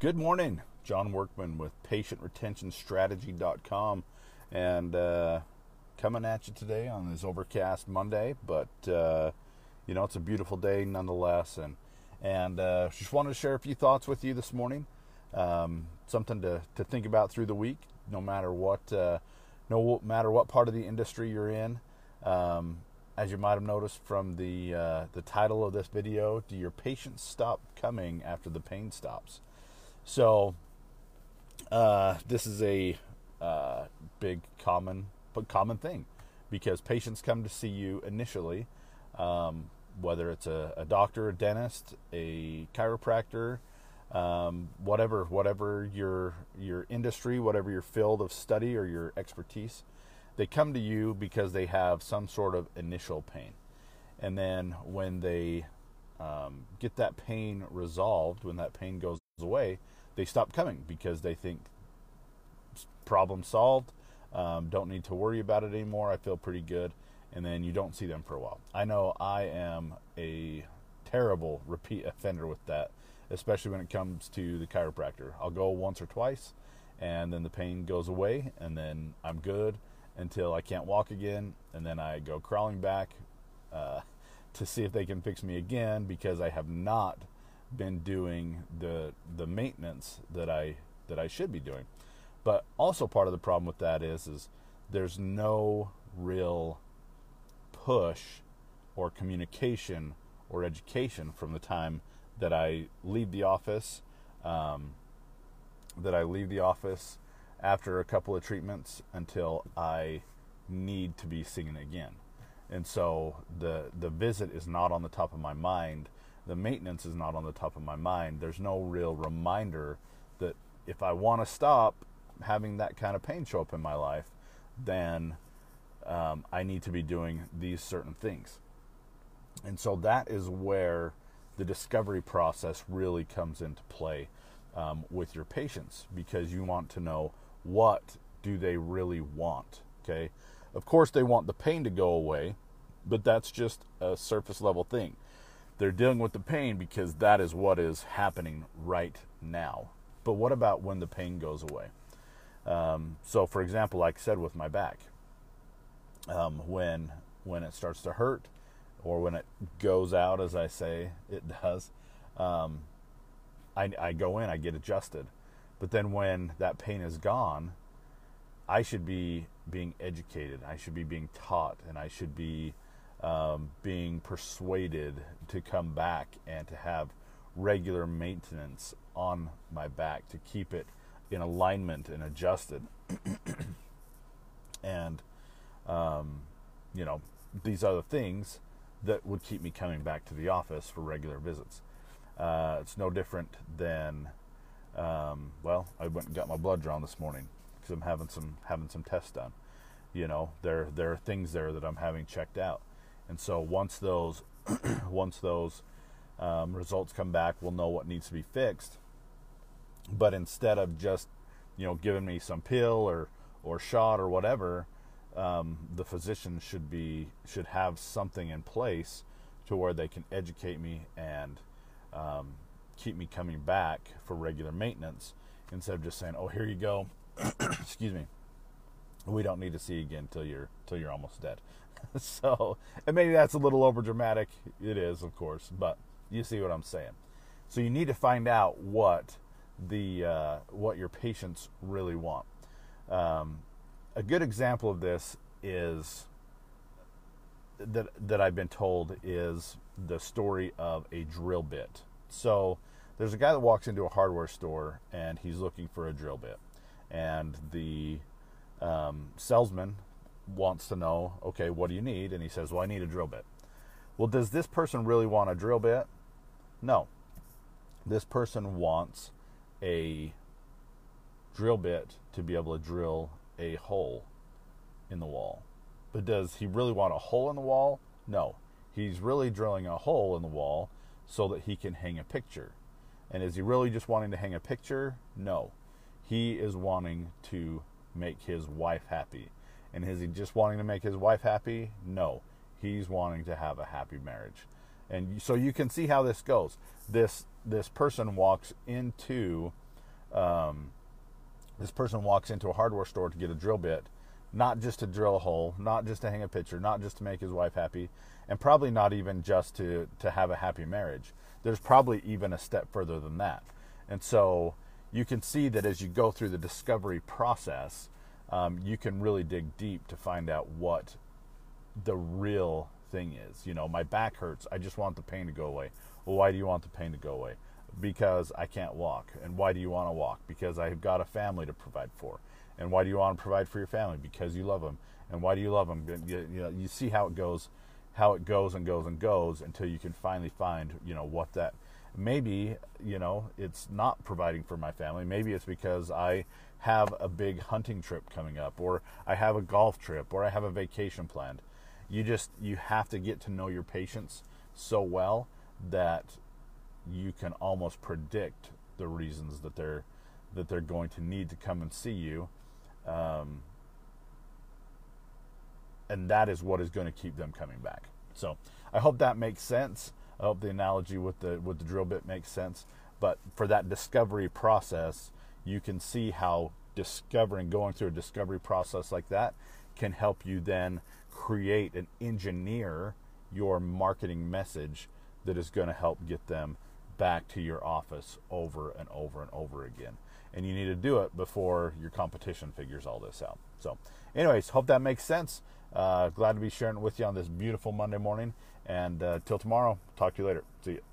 Good morning, John Workman with PatientRetentionStrategy.com, and uh, coming at you today on this overcast Monday. But uh, you know, it's a beautiful day nonetheless, and and uh, just wanted to share a few thoughts with you this morning. Um, something to to think about through the week, no matter what, uh, no matter what part of the industry you're in. Um, as you might have noticed from the uh, the title of this video, do your patients stop coming after the pain stops? So uh, this is a uh, big common but common thing because patients come to see you initially, um, whether it's a, a, doctor, a dentist, a chiropractor, um, whatever whatever your your industry, whatever your field of study or your expertise, they come to you because they have some sort of initial pain, and then when they um, get that pain resolved, when that pain goes away, they stop coming because they think problem solved. Um, don't need to worry about it anymore. I feel pretty good. And then you don't see them for a while. I know I am a terrible repeat offender with that, especially when it comes to the chiropractor. I'll go once or twice, and then the pain goes away, and then I'm good until I can't walk again, and then I go crawling back uh, to see if they can fix me again because I have not been doing the the maintenance that I that I should be doing. But also part of the problem with that is is there's no real push or communication or education from the time that I leave the office um, that I leave the office after a couple of treatments until I need to be singing again. And so the the visit is not on the top of my mind the maintenance is not on the top of my mind. There's no real reminder that if I want to stop having that kind of pain show up in my life, then um, I need to be doing these certain things. And so that is where the discovery process really comes into play um, with your patients because you want to know what do they really want. Okay, of course they want the pain to go away, but that's just a surface level thing. They're dealing with the pain because that is what is happening right now. But what about when the pain goes away? Um, so, for example, like I said with my back, um, when when it starts to hurt, or when it goes out, as I say it does, um, I, I go in, I get adjusted. But then when that pain is gone, I should be being educated. I should be being taught, and I should be um, being persuaded to come back and to have regular maintenance on my back to keep it in alignment and adjusted. and, um, you know, these the things that would keep me coming back to the office for regular visits. Uh, it's no different than, um, well, I went and got my blood drawn this morning because I'm having some having some tests done. You know, there there are things there that I'm having checked out. And so once those once those um, results come back, we'll know what needs to be fixed. But instead of just you know giving me some pill or or shot or whatever, um, the physician should be should have something in place to where they can educate me and um, keep me coming back for regular maintenance instead of just saying, "Oh, here you go." Excuse me. We don't need to see again till you're till you're almost dead. so, and maybe that's a little over dramatic. It is, of course, but you see what I'm saying. So you need to find out what the uh, what your patients really want. Um, a good example of this is that that I've been told is the story of a drill bit. So there's a guy that walks into a hardware store and he's looking for a drill bit, and the um, salesman wants to know, okay, what do you need? And he says, well, I need a drill bit. Well, does this person really want a drill bit? No. This person wants a drill bit to be able to drill a hole in the wall. But does he really want a hole in the wall? No. He's really drilling a hole in the wall so that he can hang a picture. And is he really just wanting to hang a picture? No. He is wanting to make his wife happy. And is he just wanting to make his wife happy? No. He's wanting to have a happy marriage. And so you can see how this goes. This this person walks into um, this person walks into a hardware store to get a drill bit, not just to drill a hole, not just to hang a picture, not just to make his wife happy, and probably not even just to, to have a happy marriage. There's probably even a step further than that. And so you can see that as you go through the discovery process, um, you can really dig deep to find out what the real thing is. You know, my back hurts. I just want the pain to go away. Well, why do you want the pain to go away? Because I can't walk. And why do you want to walk? Because I've got a family to provide for. And why do you want to provide for your family? Because you love them. And why do you love them? You, you, know, you see how it goes, how it goes and goes and goes until you can finally find, you know, what that. Maybe you know it's not providing for my family. Maybe it's because I have a big hunting trip coming up, or I have a golf trip, or I have a vacation planned. You just you have to get to know your patients so well that you can almost predict the reasons that they're that they're going to need to come and see you um, and that is what is going to keep them coming back so i hope that makes sense i hope the analogy with the with the drill bit makes sense. But for that discovery process you can see how discovering going through a discovery process like that can help you then create and engineer your marketing message that is going to help get them back to your office over and over and over again. And you need to do it before your competition figures all this out. So, anyways, hope that makes sense. Uh, glad to be sharing it with you on this beautiful Monday morning. And uh, till tomorrow, talk to you later. See you.